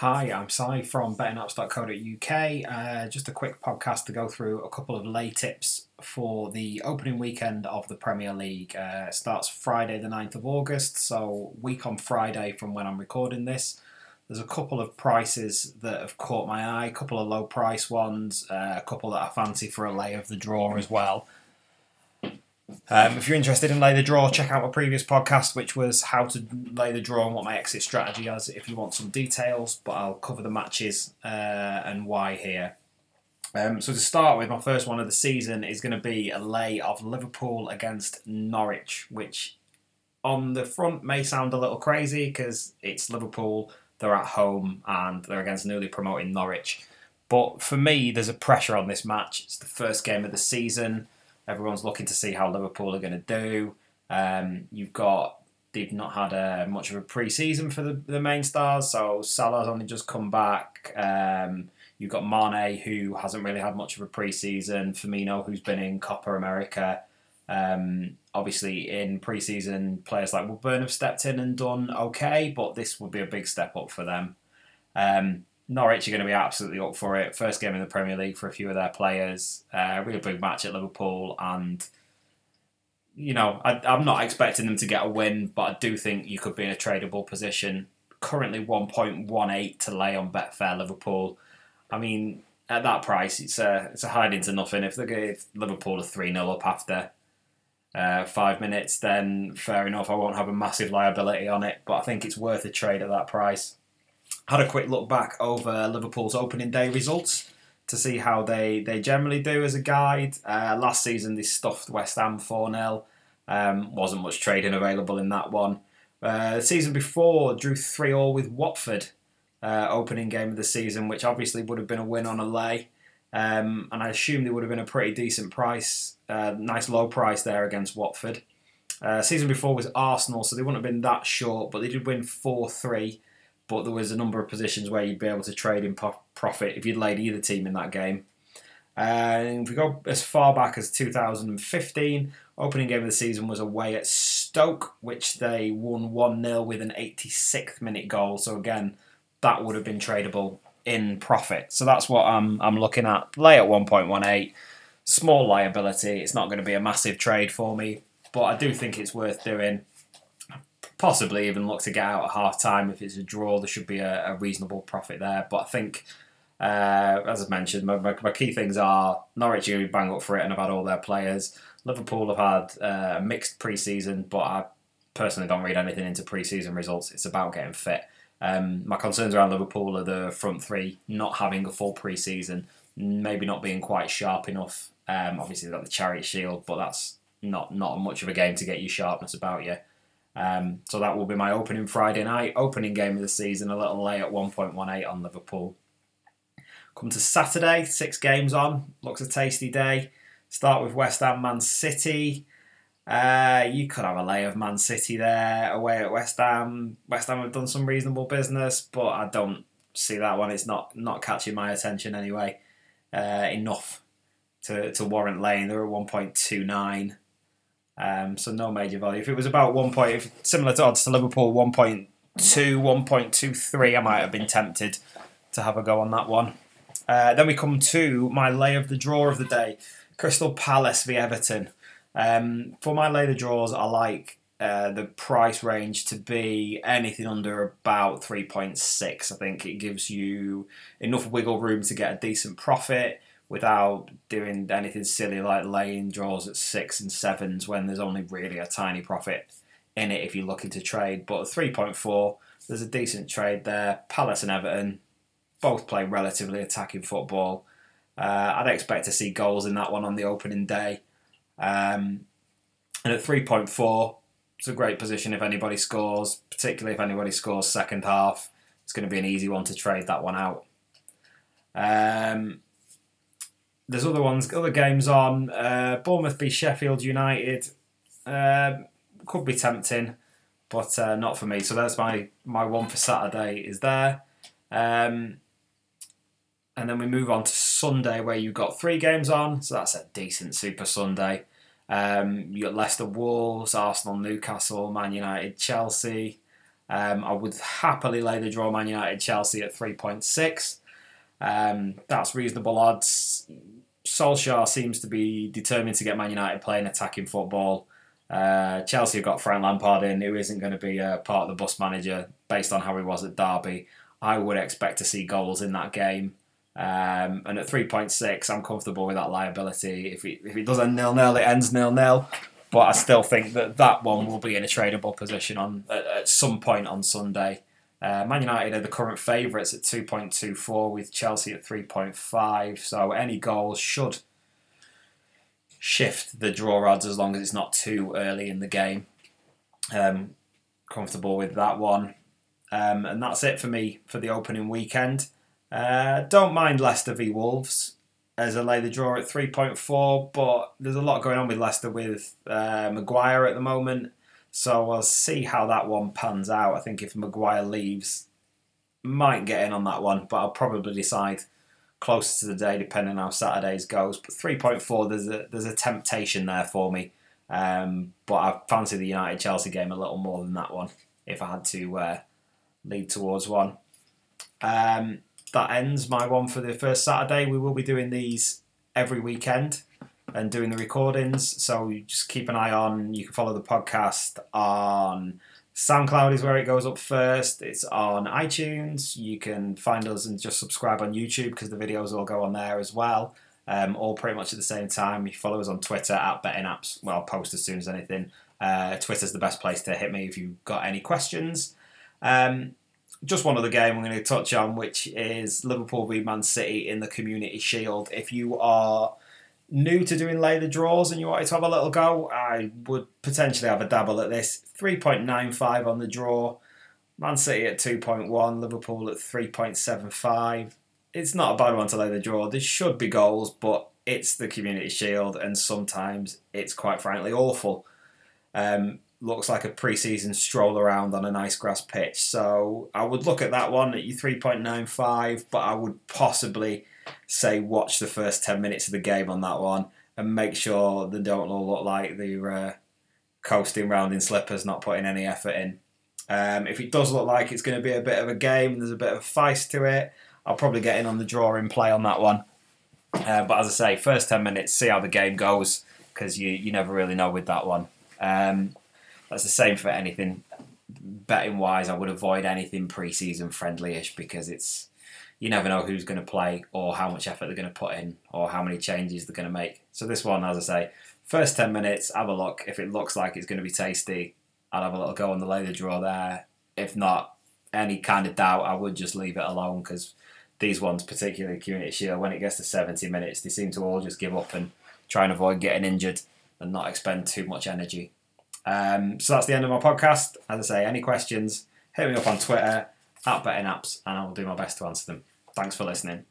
Hi, I'm Si from bettingapps.co.uk. Uh, just a quick podcast to go through a couple of lay tips for the opening weekend of the Premier League. Uh, starts Friday, the 9th of August, so week on Friday from when I'm recording this. There's a couple of prices that have caught my eye, a couple of low price ones, uh, a couple that I fancy for a lay of the draw as well. Um, if you're interested in lay the draw, check out my previous podcast, which was how to lay the draw and what my exit strategy is. If you want some details, but I'll cover the matches uh, and why here. Um, so to start with, my first one of the season is going to be a lay of Liverpool against Norwich, which on the front may sound a little crazy because it's Liverpool, they're at home and they're against newly promoting Norwich. But for me, there's a pressure on this match. It's the first game of the season. Everyone's looking to see how Liverpool are going to do. Um, you've got they've not had uh, much of a pre-season for the, the main stars, so Salah's only just come back. Um, you've got Mane, who hasn't really had much of a pre-season. Firmino, who's been in Copa America. Um, obviously, in pre-season, players like Woodburn have stepped in and done okay, but this would be a big step up for them. Um, Norwich are going to be absolutely up for it. First game in the Premier League for a few of their players. Uh, real big match at Liverpool, and you know I, am not expecting them to get a win, but I do think you could be in a tradable position. Currently 1.18 to lay on Betfair Liverpool. I mean, at that price, it's a it's a hiding to nothing. If they if Liverpool are three 0 up after uh, five minutes, then fair enough. I won't have a massive liability on it, but I think it's worth a trade at that price had a quick look back over Liverpool's opening day results to see how they, they generally do as a guide. Uh, last season, they stuffed West Ham 4 0. Um, wasn't much trading available in that one. Uh, the season before, drew 3 all with Watford, uh, opening game of the season, which obviously would have been a win on a lay. Um, and I assume they would have been a pretty decent price, uh, nice low price there against Watford. Uh, season before was Arsenal, so they wouldn't have been that short, but they did win 4 3 but there was a number of positions where you'd be able to trade in profit if you'd laid either team in that game. And if we go as far back as 2015, opening game of the season was away at Stoke, which they won 1 0 with an 86th minute goal. So, again, that would have been tradable in profit. So, that's what I'm, I'm looking at. Lay at 1.18, small liability. It's not going to be a massive trade for me, but I do think it's worth doing possibly even look to get out at half time. If it's a draw, there should be a, a reasonable profit there. But I think, uh, as I mentioned, my, my, my, key things are Norwich are bang up for it and have had all their players. Liverpool have had uh, a mixed pre season, but I personally don't read anything into pre season results. It's about getting fit. Um, my concerns around Liverpool are the front three not having a full pre season, maybe not being quite sharp enough. Um, obviously, they've got the Charity Shield, but that's not not much of a game to get you sharpness about you. Um, so that will be my opening Friday night, opening game of the season, a little lay at 1.18 on Liverpool. Come to Saturday, six games on, looks a tasty day. Start with West Ham, Man City. Uh, you could have a lay of Man City there away at West Ham. West Ham have done some reasonable business, but I don't see that one. It's not not catching my attention anyway. Uh, enough to, to warrant laying. They're at 1.29. Um, so no major value. If it was about one point, similar to odds to Liverpool, 1.2, 1.23, I might have been tempted to have a go on that one. Uh, then we come to my lay of the draw of the day, Crystal Palace v Everton. Um, for my lay of the draws, I like uh, the price range to be anything under about 3.6. I think it gives you enough wiggle room to get a decent profit without doing anything silly like laying draws at six and sevens when there's only really a tiny profit in it if you're looking to trade. But 3.4, there's a decent trade there. Palace and Everton both play relatively attacking football. Uh, I'd expect to see goals in that one on the opening day. Um, and at 3.4, it's a great position if anybody scores, particularly if anybody scores second half. It's going to be an easy one to trade that one out. Um, there's other ones, other games on. Uh, Bournemouth v Sheffield United uh, could be tempting, but uh, not for me. So that's my my one for Saturday is there. Um, and then we move on to Sunday, where you've got three games on. So that's a decent Super Sunday. Um, you got Leicester Wolves, Arsenal Newcastle, Man United Chelsea. Um, I would happily lay the draw Man United Chelsea at 3.6. Um, that's reasonable odds. Solskjaer seems to be determined to get Man United playing attacking football. Uh, Chelsea have got Frank Lampard in, who isn't going to be a part of the bus manager based on how he was at Derby. I would expect to see goals in that game. Um, and at 3.6, I'm comfortable with that liability. If it, if it does end nil nil, it ends nil nil. But I still think that that one will be in a tradable position on at, at some point on Sunday. Uh, Man United are the current favourites at 2.24 with Chelsea at 3.5. So any goals should shift the draw odds as long as it's not too early in the game. Um, comfortable with that one. Um, and that's it for me for the opening weekend. Uh, don't mind Leicester v Wolves as I lay the draw at 3.4, but there's a lot going on with Leicester with uh, Maguire at the moment. So we'll see how that one pans out. I think if Maguire leaves, might get in on that one, but I'll probably decide closer to the day, depending on how Saturday's goes. But 3.4, there's a there's a temptation there for me. Um, but I fancy the United Chelsea game a little more than that one if I had to uh, lead towards one. Um, that ends my one for the first Saturday. We will be doing these every weekend and doing the recordings. So just keep an eye on. You can follow the podcast on SoundCloud is where it goes up first. It's on iTunes. You can find us and just subscribe on YouTube because the videos will go on there as well. Um, all pretty much at the same time. You follow us on Twitter at Betting Apps. Well, I'll post as soon as anything. Uh, Twitter's the best place to hit me if you've got any questions. Um, just one other game I'm going to touch on, which is Liverpool v Man City in the Community Shield. If you are new to doing lay the draws and you wanted to have a little go, I would potentially have a dabble at this. 3.95 on the draw. Man City at 2.1, Liverpool at 3.75. It's not a bad one to lay the draw. There should be goals, but it's the Community Shield, and sometimes it's quite frankly awful. Um, looks like a pre-season stroll around on a nice grass pitch. So I would look at that one at your 3.95, but I would possibly say watch the first 10 minutes of the game on that one and make sure they don't all look like they're uh, coasting round in slippers, not putting any effort in. Um, if it does look like it's going to be a bit of a game and there's a bit of a feist to it, I'll probably get in on the drawing play on that one. Uh, but as I say, first 10 minutes, see how the game goes because you, you never really know with that one. Um, that's the same for anything betting wise. I would avoid anything pre-season friendly-ish because it's you never know who's going to play or how much effort they're going to put in or how many changes they're going to make. So this one, as I say, first ten minutes, have a look. If it looks like it's going to be tasty, I'll have a little go on the later draw there. If not, any kind of doubt, I would just leave it alone because these ones, particularly Community Shield, when it gets to 70 minutes, they seem to all just give up and try and avoid getting injured and not expend too much energy. Um, so that's the end of my podcast. As I say, any questions, hit me up on Twitter at Betting Apps, and I will do my best to answer them. Thanks for listening.